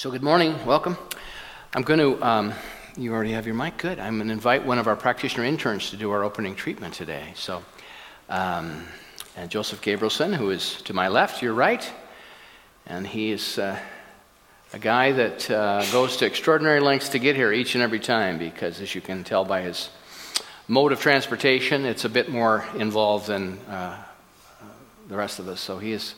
So, good morning. Welcome. I'm going to, um, you already have your mic? Good. I'm going to invite one of our practitioner interns to do our opening treatment today. So, um, and Joseph Gabrielson, who is to my left, your right, and he is uh, a guy that uh, goes to extraordinary lengths to get here each and every time because, as you can tell by his mode of transportation, it's a bit more involved than uh, the rest of us. So, he has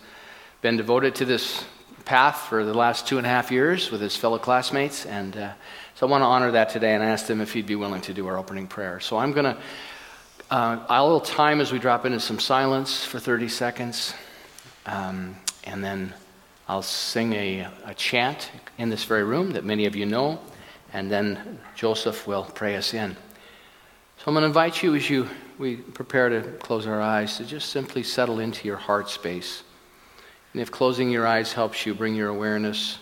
been devoted to this path for the last two and a half years with his fellow classmates. And uh, so I want to honor that today and ask him if he'd be willing to do our opening prayer. So I'm going to, uh, a little time as we drop into some silence for 30 seconds. Um, and then I'll sing a, a chant in this very room that many of you know. And then Joseph will pray us in. So I'm going to invite you as you we prepare to close our eyes to just simply settle into your heart space. And if closing your eyes helps you bring your awareness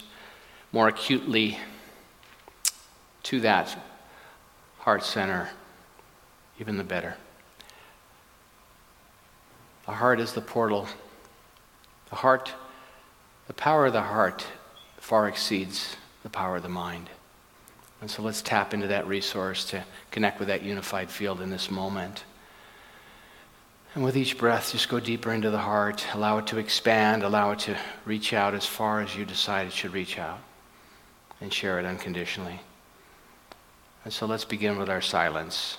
more acutely to that heart center, even the better. The heart is the portal. The heart, the power of the heart far exceeds the power of the mind. And so let's tap into that resource to connect with that unified field in this moment. And with each breath, just go deeper into the heart. Allow it to expand. Allow it to reach out as far as you decide it should reach out. And share it unconditionally. And so let's begin with our silence.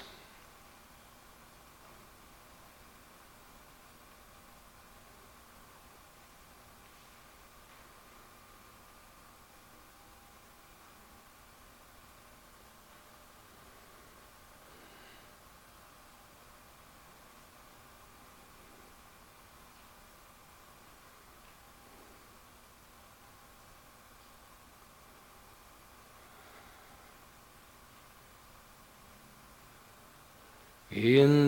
In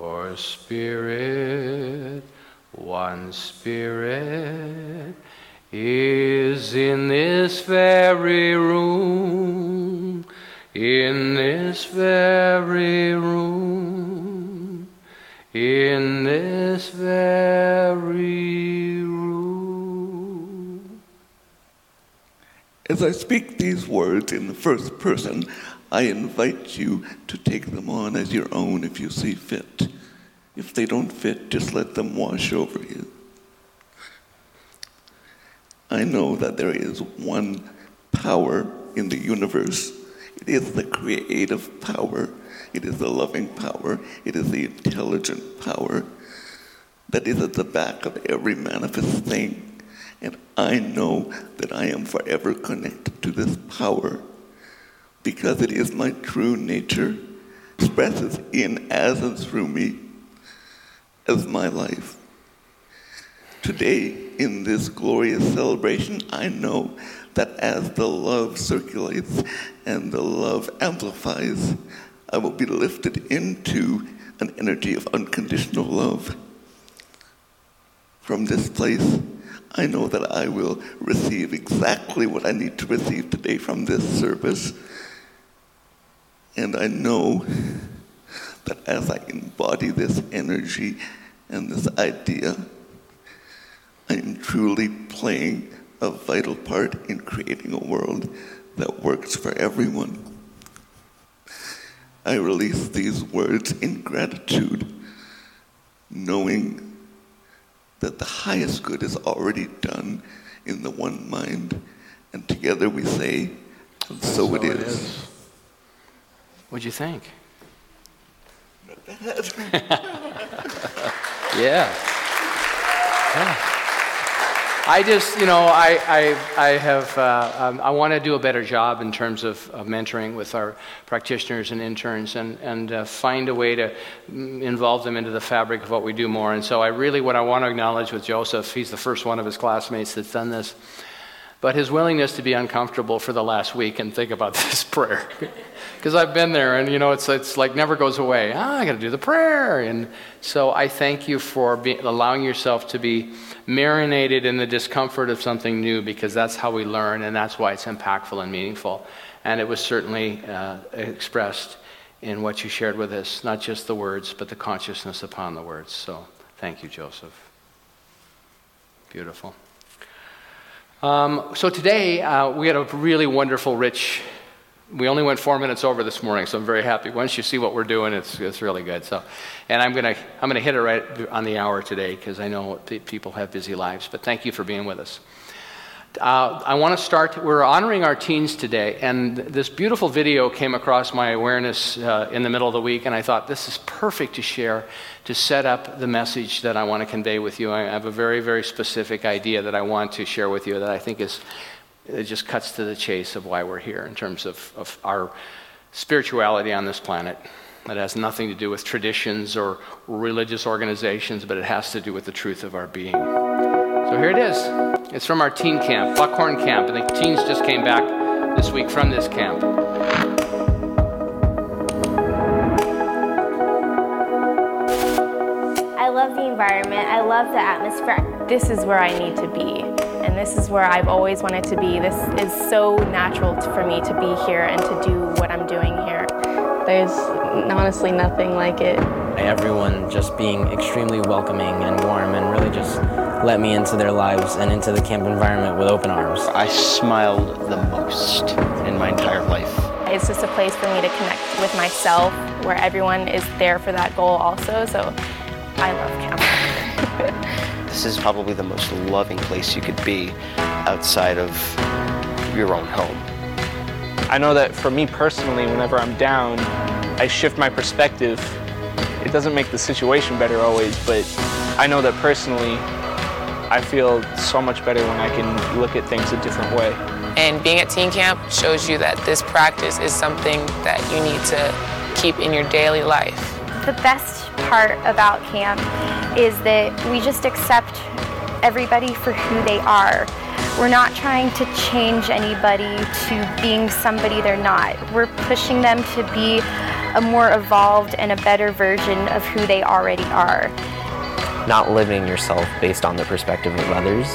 For Spirit, one Spirit, is in this very room, in this very room, in this very room. As I speak these words in the first person, I invite you to take them on as your own if you see fit. If they don't fit, just let them wash over you. I know that there is one power in the universe. It is the creative power. It is the loving power. It is the intelligent power that is at the back of every manifest thing. And I know that I am forever connected to this power because it is my true nature, expresses in, as, and through me as my life. Today, in this glorious celebration, I know that as the love circulates and the love amplifies, I will be lifted into an energy of unconditional love. From this place, I know that I will receive exactly what I need to receive today from this service and I know that as I embody this energy and this idea, I am truly playing a vital part in creating a world that works for everyone. I release these words in gratitude, knowing that the highest good is already done in the one mind, and together we say, and so, so it, is. it is. What'd you think? Not yeah. Yeah. I just, you know, I, I, I have, uh, um, I want to do a better job in terms of, of mentoring with our practitioners and interns and, and uh, find a way to involve them into the fabric of what we do more. And so I really, what I want to acknowledge with Joseph, he's the first one of his classmates that's done this but his willingness to be uncomfortable for the last week and think about this prayer. Because I've been there, and you know, it's, it's like never goes away. Ah, I got to do the prayer. And so I thank you for be, allowing yourself to be marinated in the discomfort of something new, because that's how we learn, and that's why it's impactful and meaningful. And it was certainly uh, expressed in what you shared with us, not just the words, but the consciousness upon the words. So thank you, Joseph. Beautiful. Um, so today uh, we had a really wonderful, rich. We only went four minutes over this morning, so I'm very happy. Once you see what we're doing, it's, it's really good. So, and I'm gonna I'm gonna hit it right on the hour today because I know people have busy lives. But thank you for being with us. Uh, I want to start. We're honoring our teens today, and this beautiful video came across my awareness uh, in the middle of the week, and I thought this is perfect to share to set up the message that I want to convey with you. I have a very, very specific idea that I want to share with you that I think is it just cuts to the chase of why we're here in terms of, of our spirituality on this planet. It has nothing to do with traditions or religious organizations, but it has to do with the truth of our being. So here it is. It's from our teen camp, Buckhorn Camp, and the teens just came back this week from this camp. I love the environment. I love the atmosphere. This is where I need to be, and this is where I've always wanted to be. This is so natural for me to be here and to do what I'm doing here. There's honestly nothing like it. Everyone just being extremely welcoming and warm and really just let me into their lives and into the camp environment with open arms. I smiled the most in my entire life. It's just a place for me to connect with myself where everyone is there for that goal also. So I love camp. this is probably the most loving place you could be outside of your own home. I know that for me personally, whenever I'm down, I shift my perspective. It doesn't make the situation better always, but I know that personally, I feel so much better when I can look at things a different way. And being at teen camp shows you that this practice is something that you need to keep in your daily life. The best part about camp is that we just accept everybody for who they are. We're not trying to change anybody to being somebody they're not. We're pushing them to be a more evolved and a better version of who they already are not living yourself based on the perspective of others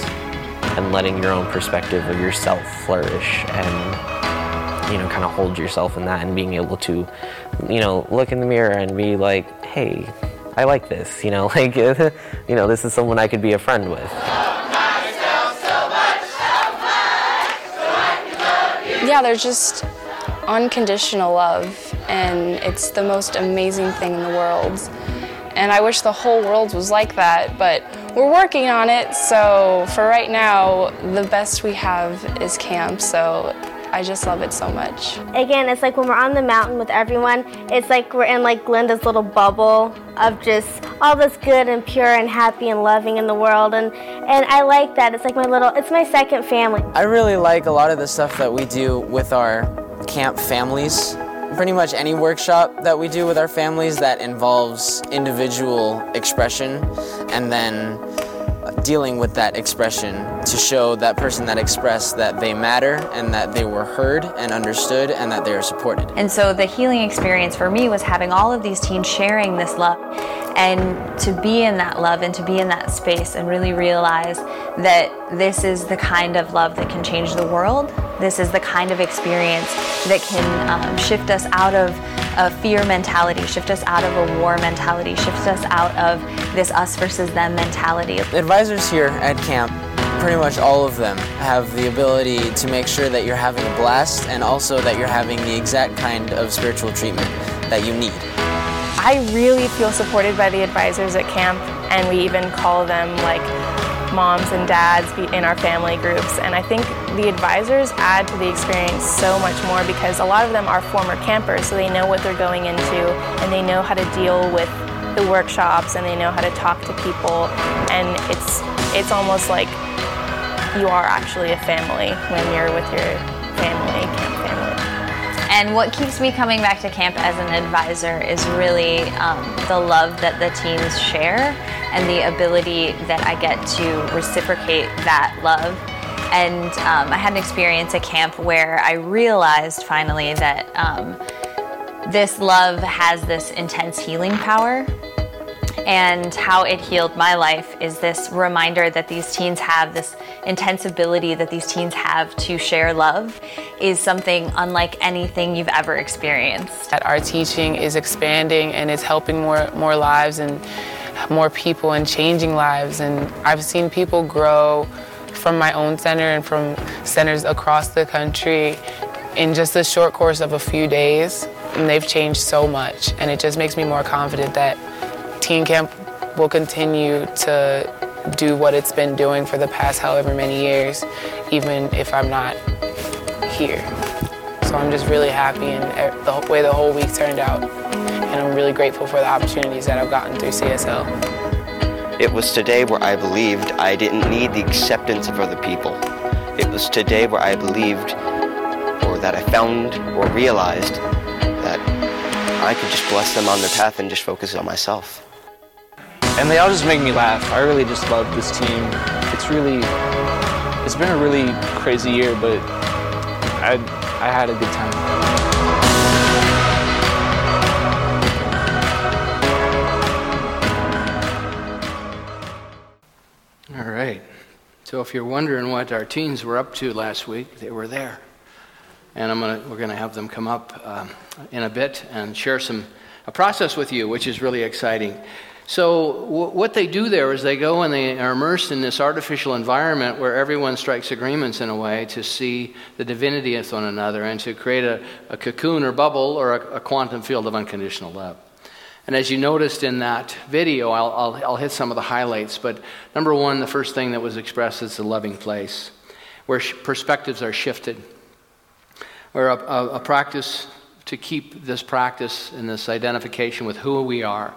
and letting your own perspective of yourself flourish and you know kind of hold yourself in that and being able to you know look in the mirror and be like hey i like this you know like you know this is someone i could be a friend with. Yeah there's just unconditional love and it's the most amazing thing in the world and I wish the whole world was like that, but we're working on it. So for right now, the best we have is camp. So I just love it so much. Again, it's like when we're on the mountain with everyone, it's like we're in like Glinda's little bubble of just all this good and pure and happy and loving in the world. And, and I like that. It's like my little, it's my second family. I really like a lot of the stuff that we do with our camp families pretty much any workshop that we do with our families that involves individual expression and then dealing with that expression to show that person that expressed that they matter and that they were heard and understood and that they are supported. And so the healing experience for me was having all of these teens sharing this love and to be in that love and to be in that space and really realize that this is the kind of love that can change the world. This is the kind of experience that can um, shift us out of a fear mentality, shift us out of a war mentality, shift us out of this us versus them mentality. Advisors here at camp pretty much all of them have the ability to make sure that you're having a blast and also that you're having the exact kind of spiritual treatment that you need. I really feel supported by the advisors at camp, and we even call them like moms and dads in our family groups. And I think the advisors add to the experience so much more because a lot of them are former campers, so they know what they're going into and they know how to deal with the workshops and they know how to talk to people. And it's it's almost like you are actually a family when you're with your and what keeps me coming back to camp as an advisor is really um, the love that the teens share and the ability that I get to reciprocate that love And um, I had an experience at camp where I realized finally that um, this love has this intense healing power. And how it healed my life is this reminder that these teens have, this intense ability that these teens have to share love, is something unlike anything you've ever experienced. That our teaching is expanding and it's helping more, more lives and more people and changing lives. And I've seen people grow from my own center and from centers across the country in just a short course of a few days. And they've changed so much. And it just makes me more confident that Teen Camp will continue to do what it's been doing for the past however many years, even if I'm not here. So I'm just really happy in the way the whole week turned out. And I'm really grateful for the opportunities that I've gotten through CSL. It was today where I believed I didn't need the acceptance of other people. It was today where I believed, or that I found or realized, that I could just bless them on their path and just focus on myself. And they all just make me laugh. I really just love this team. It's really, it's been a really crazy year, but I, I had a good time. All right. So if you're wondering what our teens were up to last week, they were there. And I'm gonna, we're going to have them come up um, in a bit and share some a process with you, which is really exciting. So, w- what they do there is they go and they are immersed in this artificial environment where everyone strikes agreements in a way to see the divinity of one another and to create a, a cocoon or bubble or a, a, quantum field of unconditional love. And as you noticed in that video, I'll, I'll, I'll hit some of the highlights, but number one, the first thing that was expressed is the loving place, where sh- perspectives are shifted, where a, a, a practice to keep this practice and this identification with who we are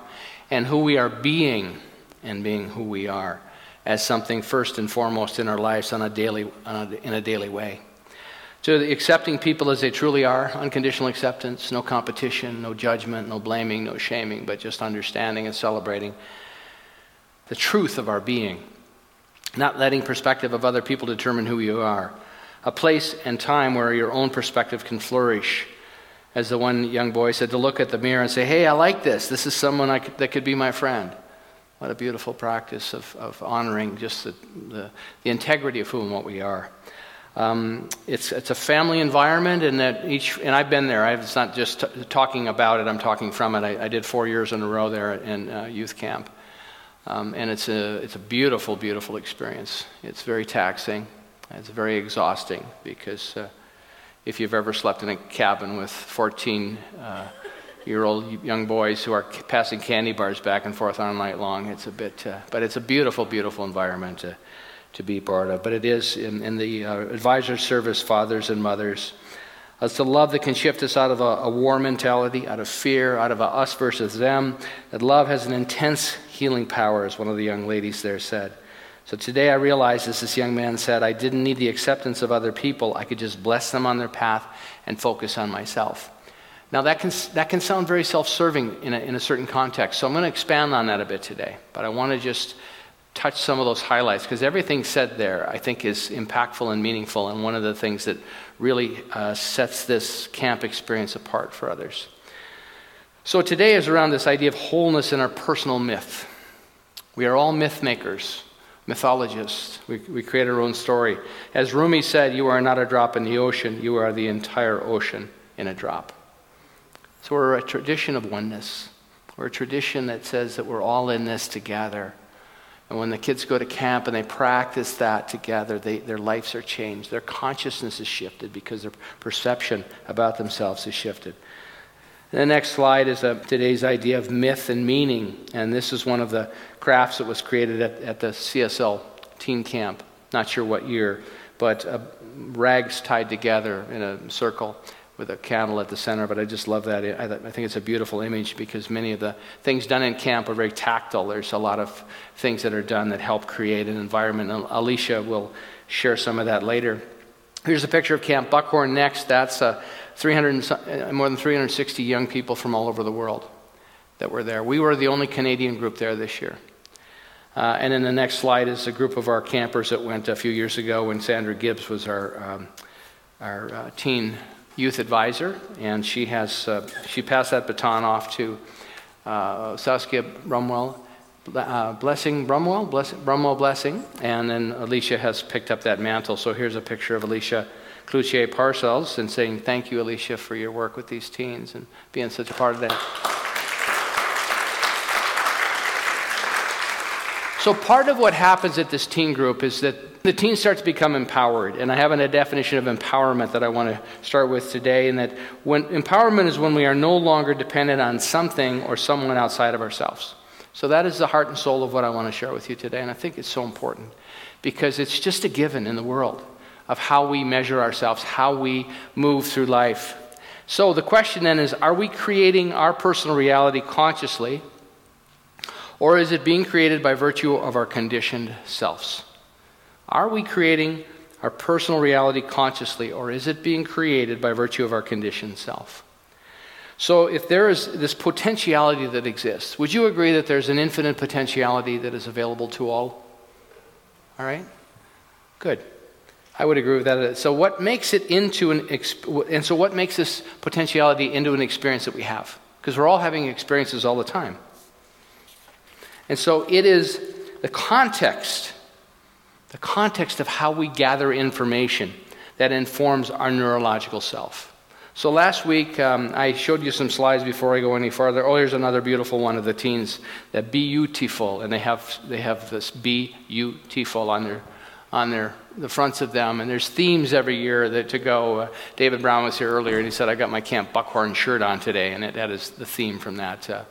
and who we are being and being who we are as something first and foremost in our lives on a daily, on a, in a daily way. To accepting people as they truly are, unconditional acceptance, no competition, no judgment, no blaming, no shaming, but just understanding and celebrating the truth of our being. Not letting perspective of other people determine who you are. A place and time where your own perspective can flourish as the one young boy said, to look at the mirror and say, hey, I like this. This is someone could, that could be my friend. What a beautiful practice of, of honoring just the, the, the integrity of who and what we are. Um, it's, it's a family environment, and that each and I've been there. I, it's not just t- talking about it; I'm talking from it. I, I, did four years in a row there in uh, youth camp, um, and it's a it's a beautiful, beautiful experience. It's very taxing. It's very exhausting because uh, if you've ever slept in a cabin with 14 uh, year old young boys who are passing candy bars back and forth all night long. It's a bit, uh, but it's a beautiful, beautiful environment to, to be part of. But it is in, in the uh, advisor service, fathers and mothers. It's the love that can shift us out of a, a war mentality, out of fear, out of a us versus them. That love has an intense healing power, as one of the young ladies there said. So today I realized, as this young man said, I didn't need the acceptance of other people. I could just bless them on their path and focus on myself. Now, that can, that can sound very self serving in a, in a certain context. So I'm going to expand on that a bit today. But I want to just touch some of those highlights because everything said there, I think, is impactful and meaningful and one of the things that really uh, sets this camp experience apart for others. So today is around this idea of wholeness in our personal myth. We are all myth makers mythologists. We, we create our own story. As Rumi said, you are not a drop in the ocean, you are the entire ocean in a drop. So we're a tradition of oneness. We're a tradition that says that we're all in this together. And when the kids go to camp and they practice that together, they, their lives are changed. Their consciousness is shifted because their perception about themselves is shifted. The next slide is a, today's idea of myth and meaning. And this is one of the crafts that was created at, at the CSL teen camp. Not sure what year, but uh, rags tied together in a circle with a candle at the center. But I just love that. I, I think it's a beautiful image because many of the things done in camp are very tactile. There's a lot of things that are done that help create an environment. And Alicia will share some of that later. Here's a picture of Camp Buckhorn next. That's a 300, uh, more than 360 young people from all over the world that were there. We were the only Canadian group there this year. Uh, and in the next slide is a group of our campers that went a few years ago when Sandra Gibbs was our, um, our uh, teen youth advisor, and she has uh, she passed that baton off to uh, Saskia Brumwell, uh, Blessing Brumwell, Bless, Brumwell Blessing, and then Alicia has picked up that mantle. So here's a picture of Alicia Cloutier Parcells and saying thank you, Alicia, for your work with these teens and being such a part of that. So, part of what happens at this teen group is that the teens start to become empowered. And I have a definition of empowerment that I want to start with today. And that when, empowerment is when we are no longer dependent on something or someone outside of ourselves. So, that is the heart and soul of what I want to share with you today. And I think it's so important because it's just a given in the world of how we measure ourselves, how we move through life. So, the question then is are we creating our personal reality consciously? Or is it being created by virtue of our conditioned selves? Are we creating our personal reality consciously, or is it being created by virtue of our conditioned self? So, if there is this potentiality that exists, would you agree that there's an infinite potentiality that is available to all? All right? Good. I would agree with that. So, what makes it into an, and so what makes this potentiality into an experience that we have? Because we're all having experiences all the time. And so it is the context, the context of how we gather information that informs our neurological self. So last week, um, I showed you some slides before I go any farther. Oh, here's another beautiful one of the teens, that beautiful, and they have they have this beautiful on their on their the fronts of them, and there's themes every year that to go. Uh, David Brown was here earlier, and he said, "I got my Camp Buckhorn shirt on today," and it, that is the theme from that. Uh,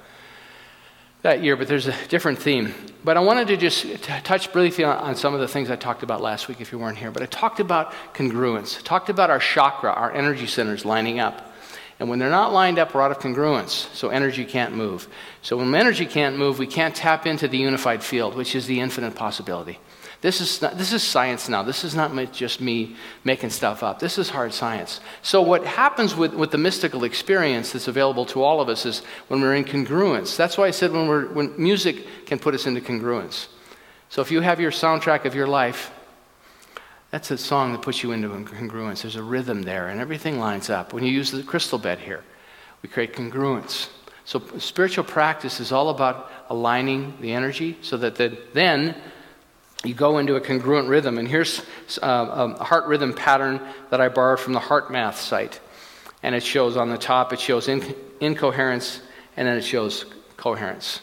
that year, but there's a different theme. But I wanted to just t- touch briefly on, on, some of the things I talked about last week if you weren't here. But I talked about congruence, I talked about our chakra, our energy centers lining up. And when they're not lined up, we're out of congruence, so energy can't move. So when energy can't move, we can't tap into the unified field, which is the infinite possibility. This is, not, this is science now. This is not just me making stuff up. This is hard science. So, what happens with, with the mystical experience that's available to all of us is when we're in congruence. That's why I said when, we're, when music can put us into congruence. So, if you have your soundtrack of your life, that's a song that puts you into congruence. There's a rhythm there, and everything lines up. When you use the crystal bed here, we create congruence. So, spiritual practice is all about aligning the energy so that the, then you go into a congruent rhythm. And here's uh, a heart rhythm pattern that I borrowed from the HeartMath site. And it shows on the top, it shows in- incoherence, and then it shows coherence.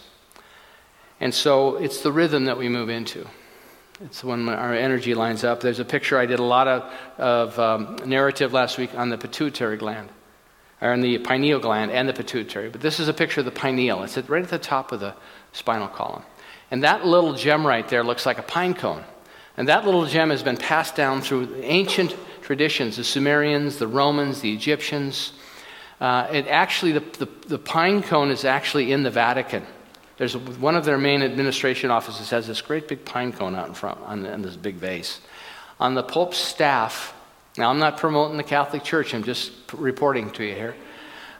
And so it's the rhythm that we move into. It's when our energy lines up. There's a picture I did a lot of, of um, narrative last week on the pituitary gland, or on the pineal gland and the pituitary. But this is a picture of the pineal. It's right at the top of the spinal column. And that little gem right there looks like a pine cone. And that little gem has been passed down through ancient traditions the Sumerians, the Romans, the Egyptians. Uh, it actually, the, the, the, pine cone is actually in the Vatican. There's one of their main administration offices has this great big pine cone out in front on, on this big vase. On the Pope's staff, now I'm not promoting the Catholic Church, I'm just reporting to you here.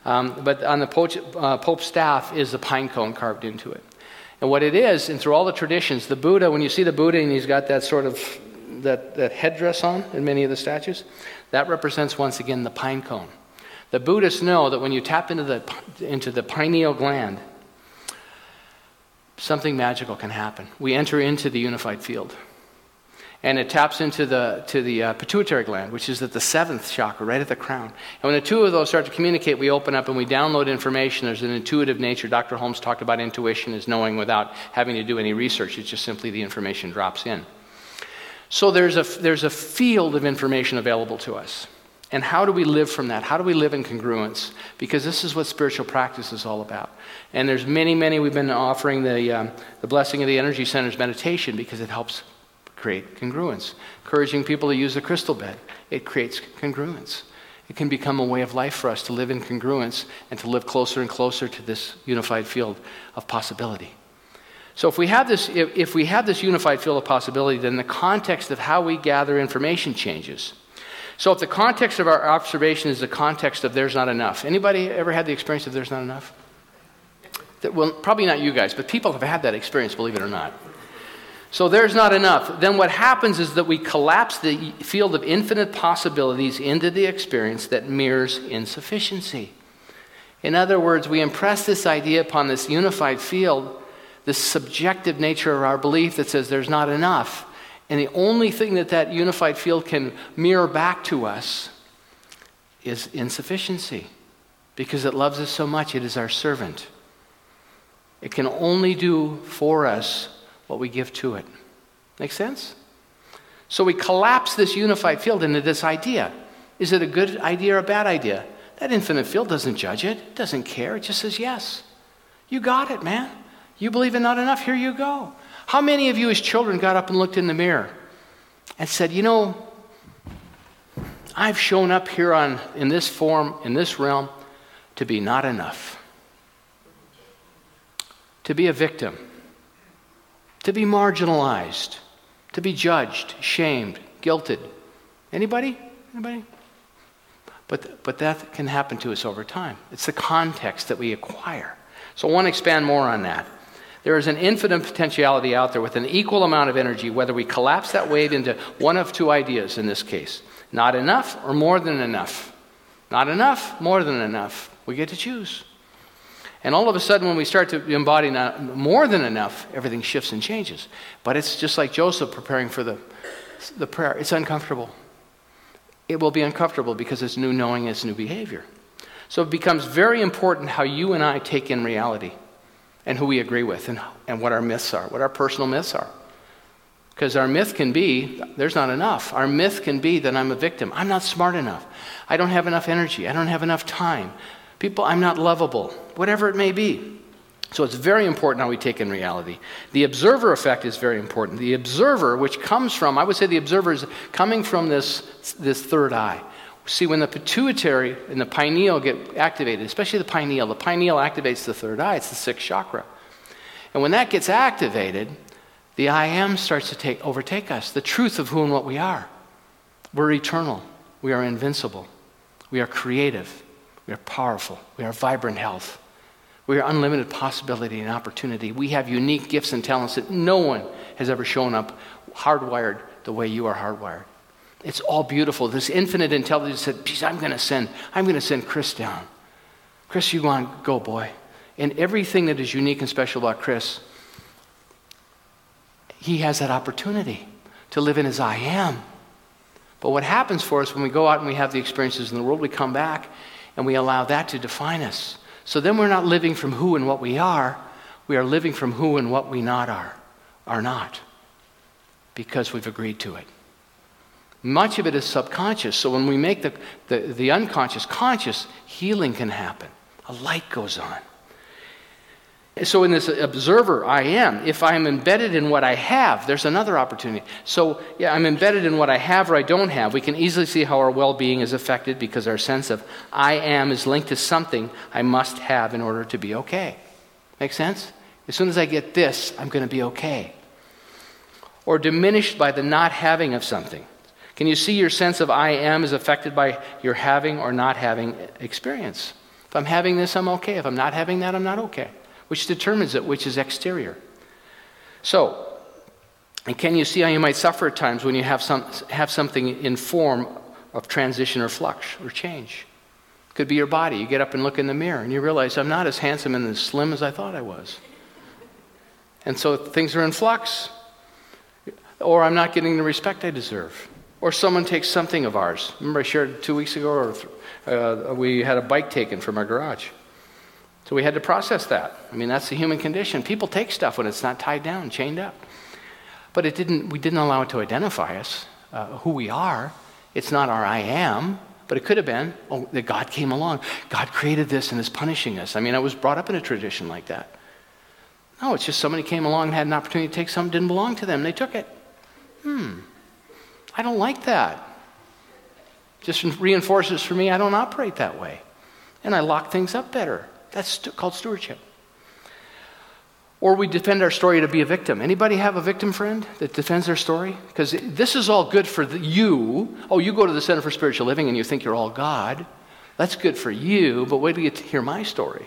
Um, but on the uh, Pope's staff is the pine cone carved into it. And what it is, and through all the traditions, the Buddha, when you see the Buddha and he's got that sort of that, that headdress on in many of the statues, that represents once again the pine cone. The Buddhists know that when you tap into the, into the pineal gland, something magical can happen. We enter into the unified field and it taps into the, to the uh, pituitary gland, which is at the seventh chakra, right at the crown. And when the two of those start to communicate, we open up and we download information. There's an intuitive nature. Dr. Holmes talked about intuition as knowing without having to do any research. It's just simply the information drops in. So there's a, there's a field of information available to us. And how do we live from that? How do we live in congruence? Because this is what spiritual practice is all about. And there's many, many, we've been offering the, um, the blessing of the energy centers meditation because it helps create congruence. Encouraging people to use the crystal bed, it creates congruence. It can become a way of life for us to live in congruence and to live closer and closer to this unified field of possibility. So if we have this, if, if we have this unified field of possibility, then the context of how we gather information changes. So if the context of our observation is the context of there's not enough, anybody ever had the experience of there's not enough? That, well, probably not you guys, but people have had that experience, believe it or not. So there's not enough. Then what happens is that we collapse the field of infinite possibilities into the experience that mirrors insufficiency. In other words, we impress this idea upon this unified field, this subjective nature of our belief that says there's not enough. And the only thing that that unified field can mirror back to us is insufficiency. Because it loves us so much, it is our servant. It can only do for us what we give to it. Make sense? So we collapse this unified field into this idea. Is it a good idea or a bad idea? That infinite field doesn't judge it, it doesn't care, it just says yes. You got it, man. You believe in not enough, here you go. How many of you as children got up and looked in the mirror and said, you know, I've shown up here on in this form, in this realm, to be not enough. To be a victim to be marginalized, to be judged, shamed, guilted. Anybody? Anybody? But, but that can happen to us over time. It's the context that we acquire. So I want to expand more on that. There is an infinite potentiality out there with an equal amount of energy, whether we collapse that wave into one of two ideas in this case not enough or more than enough. Not enough, more than enough. We get to choose. And all of a sudden, when we start to embody more than enough, everything shifts and changes. But it's just like Joseph preparing for the, the prayer. It's uncomfortable. It will be uncomfortable because it's new knowing, it's new behavior. So it becomes very important how you and I take in reality and who we agree with and, and what our myths are, what our personal myths are. Because our myth can be, there's not enough. Our myth can be that I'm a victim. I'm not smart enough. I don't have enough energy. I don't have enough time. People, I'm not lovable, whatever it may be. So it's very important how we take in reality. The observer effect is very important. The observer, which comes from, I would say the observer is coming from this, this third eye. See, when the pituitary and the pineal get activated, especially the pineal, the pineal activates the third eye, it's the sixth chakra. And when that gets activated, the I am starts to take, overtake us, the truth of who and what we are. We're eternal, we are invincible, we are creative, we are powerful. We are vibrant health. We are unlimited possibility and opportunity. We have unique gifts and talents that no one has ever shown up hardwired the way you are hardwired. It's all beautiful. This infinite intelligence said, Geez, I'm going to send, I'm going to send Chris down. Chris, you on, go, boy. And everything that is unique and special about Chris, he has that opportunity to live in his I am. But what happens for us when we go out and we have the experiences in the world, we come back and we allow that to define us. So then we're not living from who and what we are, we are living from who and what we not are, are not, because we've agreed to it. Much of it is subconscious, so when we make the, the, the unconscious conscious, healing can happen. A light goes on. So, in this observer, I am. If I'm embedded in what I have, there's another opportunity. So, yeah, I'm embedded in what I have or I don't have. We can easily see how our well being is affected because our sense of I am is linked to something I must have in order to be okay. Make sense? As soon as I get this, I'm going to be okay. Or diminished by the not having of something. Can you see your sense of I am is affected by your having or not having experience? If I'm having this, I'm okay. If I'm not having that, I'm not okay which determines it, which is exterior. So, and can you see how you might suffer at times when you have, some, have something in form of transition or flux or change? Could be your body. You get up and look in the mirror and you realize I'm not as handsome and as slim as I thought I was. And so things are in flux. Or I'm not getting the respect I deserve. Or someone takes something of ours. Remember I shared two weeks ago, or uh, we had a bike taken from our garage. So we had to process that. I mean, that's the human condition. People take stuff when it's not tied down, chained up. But it didn't, we didn't allow it to identify us, uh, who we are. It's not our I am, but it could have been, oh, that God came along. God created this and is punishing us. I mean, I was brought up in a tradition like that. No, it's just somebody came along and had an opportunity to take something didn't belong to them. They took it. Hmm. I don't like that. Just reinforces for me I don't operate that way. And I lock things up better. That's called stewardship. Or we defend our story to be a victim. Anybody have a victim friend that defends their story? Because this is all good for the, you. Oh, you go to the Center for Spiritual Living and you think you're all God. That's good for you, but wait till you get to hear my story.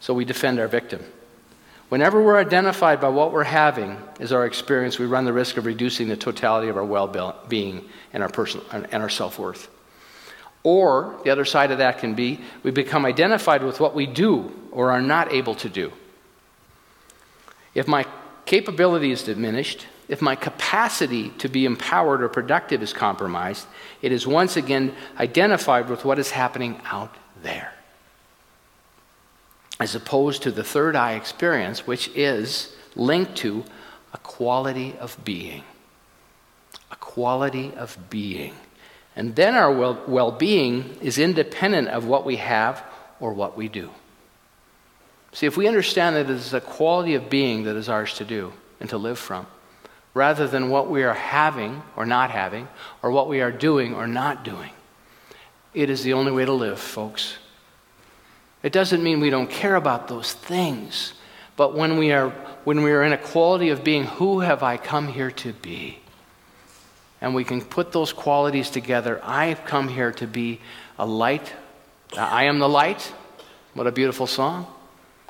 So we defend our victim. Whenever we're identified by what we're having as our experience, we run the risk of reducing the totality of our well being and our, personal, and our self worth. Or the other side of that can be we become identified with what we do or are not able to do. If my capability is diminished, if my capacity to be empowered or productive is compromised, it is once again identified with what is happening out there. As opposed to the third eye experience, which is linked to a quality of being. A quality of being. And then our well being is independent of what we have or what we do. See, if we understand that it is a quality of being that is ours to do and to live from, rather than what we are having or not having, or what we are doing or not doing. It is the only way to live, folks. It doesn't mean we don't care about those things, but when we are, when we are in a quality of being, who have I come here to be? And we can put those qualities together. I have come here to be a light. I am the light. What a beautiful song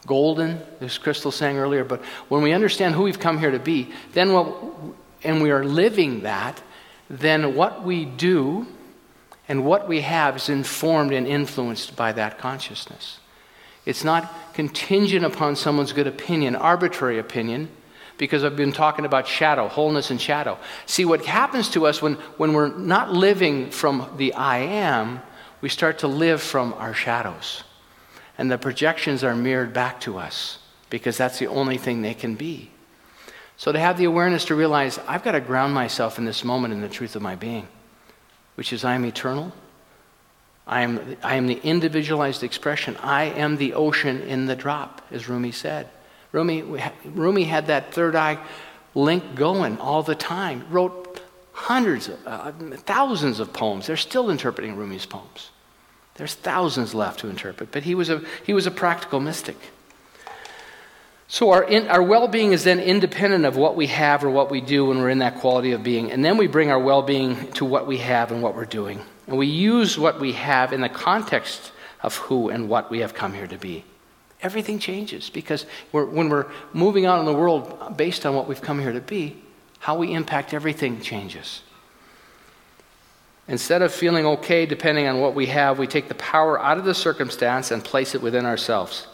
golden, as Crystal sang earlier. But when we understand who we've come here to be, then what, and we are living that, then what we do and what we have is informed and influenced by that consciousness. It's not contingent upon someone's good opinion, arbitrary opinion, because I've been talking about shadow, wholeness and shadow. See, what happens to us when, when we're not living from the I am, we start to live from our shadows and the projections are mirrored back to us because that's the only thing they can be. So to have the awareness to realize I've got to ground myself in this moment in the truth of my being, which is I am eternal. I am, I am the individualized expression. I am the ocean in the drop, as Rumi said. Rumi, Rumi had that third eye link going all the time. Wrote hundreds, of, uh, thousands of poems. They're still interpreting Rumi's poems. There's thousands left to interpret, but he was a, he was a practical mystic. So our, in, our well being is then independent of what we have or what we do when we're in that quality of being. And then we bring our well being to what we have and what we're doing. And we use what we have in the context of who and what we have come here to be. Everything changes because we're, when we're moving out in the world based on what we've come here to be, how we impact everything changes. Instead of feeling okay depending on what we have, we take the power out of the circumstance and place it within ourselves.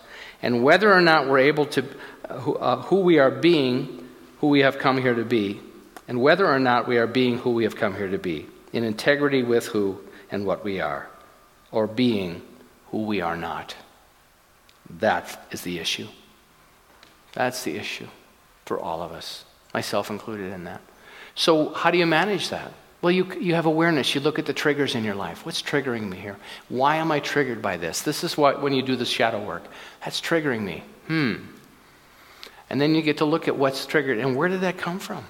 And whether or not we're able to, uh, who we are being, who we have come here to be, and whether or not we are being who we have come here to be, in integrity with who and what we are, or being who we are not. That is the issue. That's the issue for all of us, myself included in that. So, how do you manage that? Well, you, you have awareness. You look at the triggers in your life. What's triggering me here? Why am I triggered by this? This is what, when you do the shadow work, that's triggering me. Hmm. And then you get to look at what's triggered and where did that come from?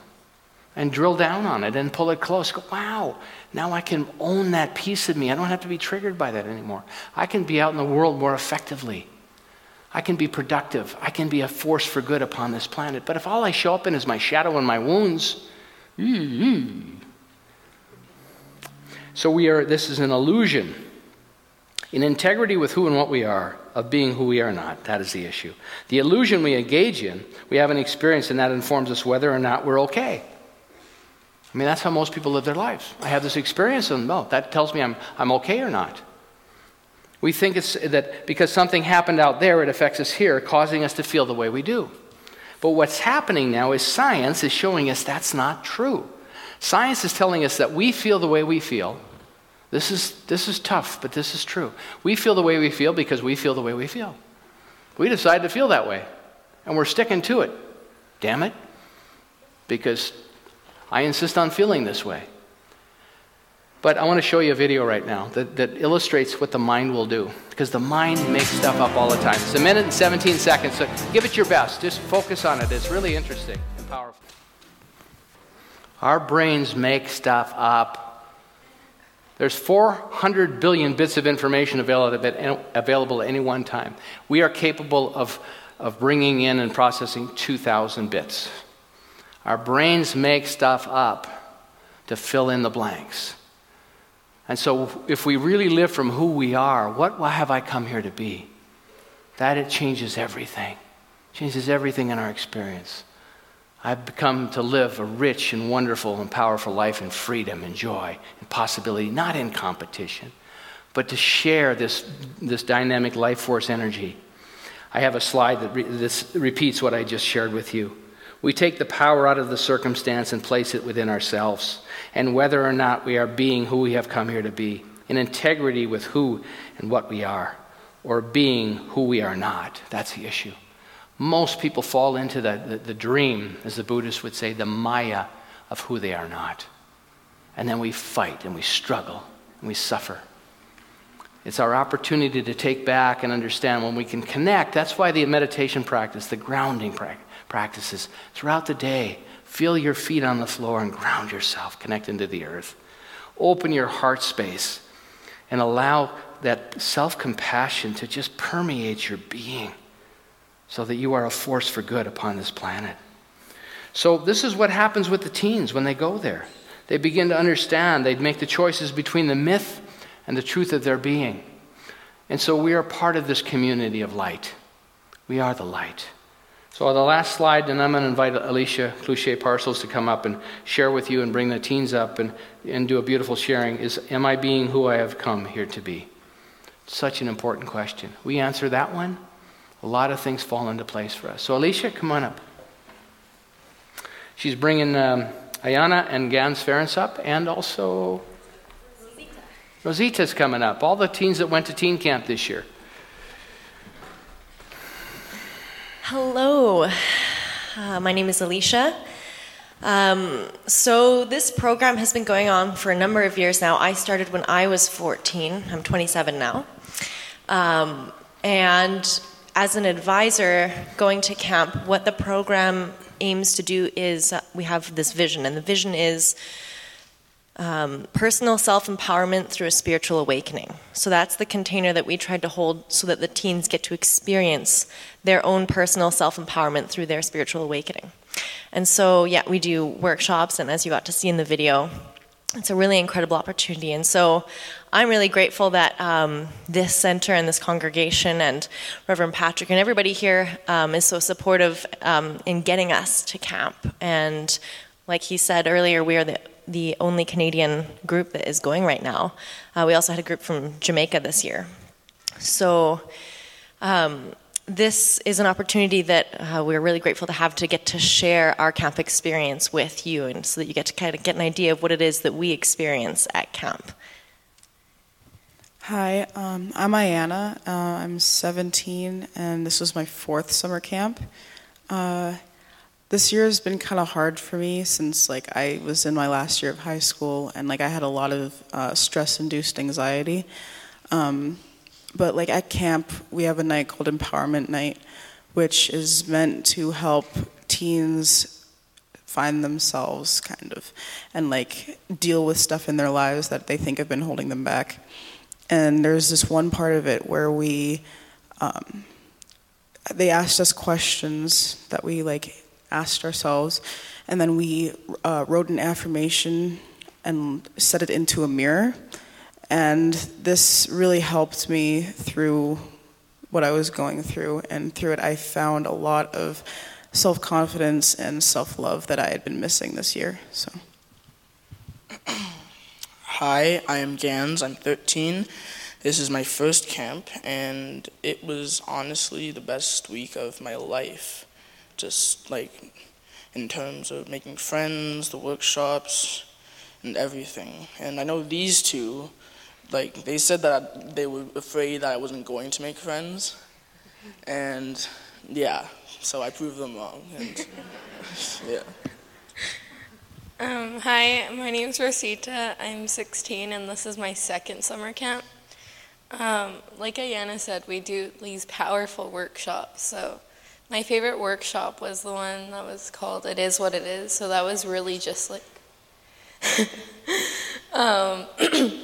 And drill down on it and pull it close. Go, wow, now I can own that piece of me. I don't have to be triggered by that anymore. I can be out in the world more effectively. I can be productive. I can be a force for good upon this planet. But if all I show up in is my shadow and my wounds, mm-hmm. So we are, this is an illusion. In integrity with who and what we are, of being who we are not. That is the issue. The illusion we engage in, we have an experience, and that informs us whether or not we're okay. I mean, that's how most people live their lives. I have this experience, and no, that tells me I'm, I'm okay or not. We think it's that because something happened out there, it affects us here, causing us to feel the way we do. But what's happening now is science is showing us that's not true. Science is telling us that we feel the way we feel. This is, this is tough, but this is true. We feel the way we feel because we feel the way we feel. We decide to feel that way, and we're sticking to it. Damn it. Because I insist on feeling this way. But I want to show you a video right now that, that illustrates what the mind will do. Because the mind makes stuff up all the time. It's a minute and 17 seconds, so give it your best. Just focus on it. It's really interesting and powerful. Our brains make stuff up. There's 400 billion bits of information available at any one time. We are capable of, of bringing in and processing 2,000 bits. Our brains make stuff up to fill in the blanks. And so, if we really live from who we are, what have I come here to be? That it changes everything. changes everything in our experience. I've become to live a rich and wonderful and powerful life in freedom and joy and possibility, not in competition, but to share this, this dynamic life force energy. I have a slide that re- this repeats what I just shared with you. We take the power out of the circumstance and place it within ourselves, and whether or not we are being who we have come here to be, in integrity with who and what we are, or being who we are not. That's the issue. Most people fall into the, the, the, dream, as the Buddhists would say, the maya of who they are not. And then we fight and we struggle and we suffer. It's our opportunity to take back and understand when we can connect. That's why the meditation practice, the grounding practices, throughout the day, feel your feet on the floor and ground yourself, connect into the earth. Open your heart space and allow that self compassion to just permeate your being so that you are a force for good upon this planet. So, this is what happens with the teens when they go there. They begin to understand, they make the choices between the myth and the truth of their being. And so, we are part of this community of light. We are the light. So, the last slide, and I'm going to invite Alicia Cloutier Parcels to come up and share with you and bring the teens up and, and do a beautiful sharing is Am I being who I have come here to be? Such an important question. We answer that one a lot of things fall into place for us. So, Alicia, come on up. She's bringing um, Ayana and Gans Ference up, and also Rosita. Rosita's coming up. All the teens that went to teen camp this year. Hello, uh, my name is Alicia. Um, so, this program has been going on for a number of years now. I started when I was 14, I'm 27 now. Um, and as an advisor going to camp, what the program aims to do is uh, we have this vision, and the vision is um, personal self empowerment through a spiritual awakening. So that's the container that we tried to hold so that the teens get to experience their own personal self empowerment through their spiritual awakening. And so, yeah, we do workshops, and as you got to see in the video, it's a really incredible opportunity. And so I'm really grateful that um, this center and this congregation and Reverend Patrick and everybody here um, is so supportive um, in getting us to camp. And like he said earlier, we are the, the only Canadian group that is going right now. Uh, we also had a group from Jamaica this year. So um, this is an opportunity that uh, we're really grateful to have to get to share our camp experience with you, and so that you get to kind of get an idea of what it is that we experience at camp. Hi, um, I'm Ayana. Uh, I'm 17, and this was my fourth summer camp. Uh, this year has been kind of hard for me since like I was in my last year of high school, and like I had a lot of uh, stress-induced anxiety. Um, but like at camp, we have a night called Empowerment Night, which is meant to help teens find themselves kind of and like deal with stuff in their lives that they think have been holding them back. And there's this one part of it where we, um, they asked us questions that we like asked ourselves, and then we uh, wrote an affirmation and set it into a mirror and this really helped me through what I was going through. And through it, I found a lot of self confidence and self love that I had been missing this year. So. Hi, I am Gans. I'm 13. This is my first camp, and it was honestly the best week of my life. Just like in terms of making friends, the workshops, and everything. And I know these two like they said that they were afraid that I wasn't going to make friends, and yeah, so I proved them wrong. And yeah. Um, hi, my name is Rosita. I'm 16, and this is my second summer camp. Um, like Ayana said, we do these powerful workshops. So, my favorite workshop was the one that was called "It Is What It Is." So that was really just like. um, it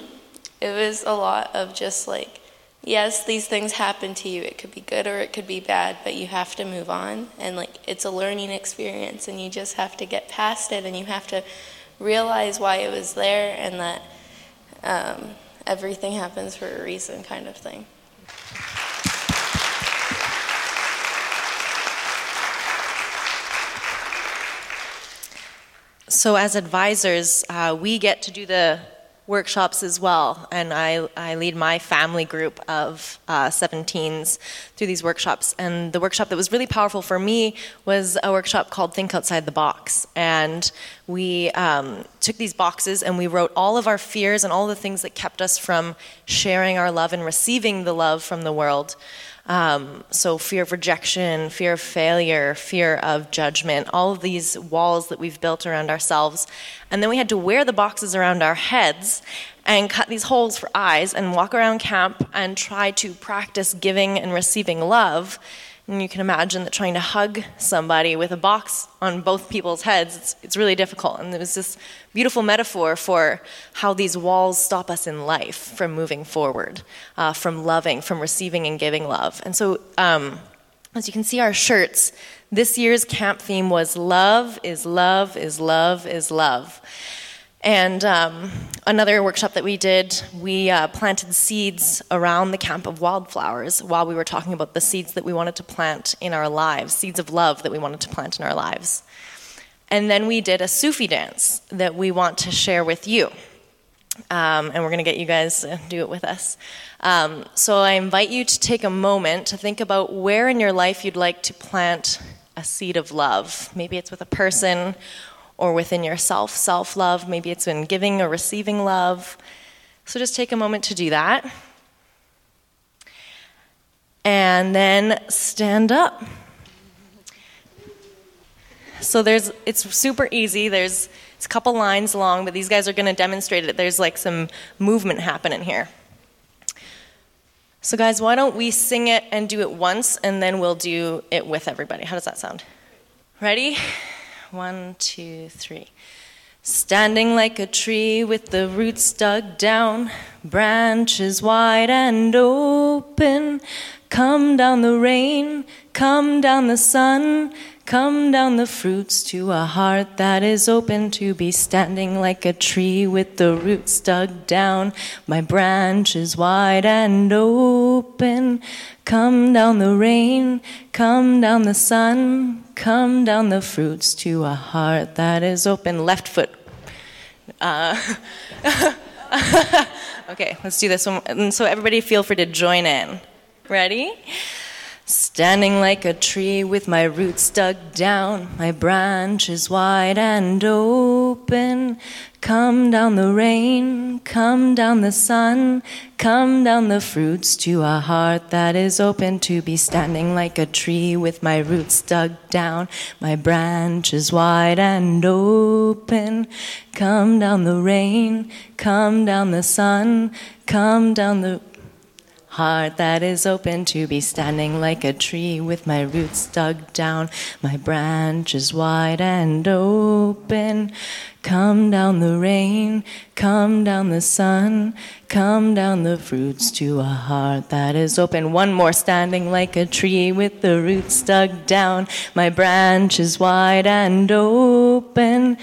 was a lot of just like, yes, these things happen to you. It could be good or it could be bad, but you have to move on. And like, it's a learning experience, and you just have to get past it, and you have to realize why it was there, and that um, everything happens for a reason, kind of thing. So, as advisors, uh, we get to do the workshops as well, and I, I lead my family group of uh, 17s through these workshops. And the workshop that was really powerful for me was a workshop called Think Outside the Box. And we um, took these boxes and we wrote all of our fears and all the things that kept us from sharing our love and receiving the love from the world. Um, so, fear of rejection, fear of failure, fear of judgment, all of these walls that we've built around ourselves. And then we had to wear the boxes around our heads and cut these holes for eyes and walk around camp and try to practice giving and receiving love and you can imagine that trying to hug somebody with a box on both people's heads, it's, it's really difficult. And it was this beautiful metaphor for how these walls stop us in life from moving forward, uh, from loving, from receiving and giving love. And so, um, as you can see, our shirts, this year's camp theme was Love is Love is Love is Love. And um, another workshop that we did, we uh, planted seeds around the camp of wildflowers while we were talking about the seeds that we wanted to plant in our lives, seeds of love that we wanted to plant in our lives. And then we did a Sufi dance that we want to share with you. Um, and we're going to get you guys to do it with us. Um, so I invite you to take a moment to think about where in your life you'd like to plant a seed of love. Maybe it's with a person or within yourself, self love. Maybe it's in giving or receiving love. So just take a moment to do that. And then stand up. So there's it's super easy. There's it's a couple lines long, but these guys are going to demonstrate it. There's like some movement happening here. So guys, why don't we sing it and do it once and then we'll do it with everybody. How does that sound? Ready? One, two, three. Standing like a tree with the roots dug down, branches wide and open. Come down the rain, come down the sun, come down the fruits to a heart that is open to be standing like a tree with the roots dug down. My branches wide and open. Come down the rain, come down the sun, come down the fruits to a heart that is open. Left foot. Uh, okay, let's do this one. And so everybody feel free to join in. Ready? Standing like a tree with my roots dug down, my branches wide and open. Come down the rain, come down the sun, come down the fruits to a heart that is open to be standing like a tree with my roots dug down, my branches wide and open. Come down the rain, come down the sun, come down the heart that is open to be standing like a tree with my roots dug down, my branches wide and open. Come down the rain, come down the sun, come down the fruits to a heart that is open. One more standing like a tree with the roots dug down, my branches wide and open.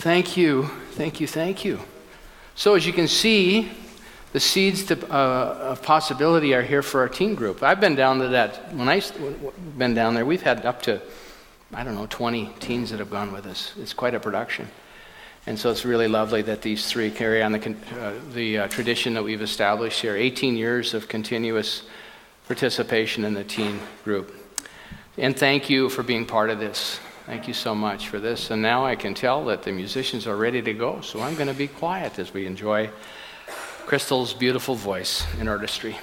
Thank you, thank you, thank you. So, as you can see, the seeds to, uh, of possibility are here for our teen group. I've been down to that, when I've been down there, we've had up to, I don't know, 20 teens that have gone with us. It's quite a production. And so it's really lovely that these three carry on the, uh, the uh, tradition that we've established here 18 years of continuous participation in the teen group. And thank you for being part of this. Thank you so much for this. And now I can tell that the musicians are ready to go, so I'm going to be quiet as we enjoy Crystal's beautiful voice in artistry.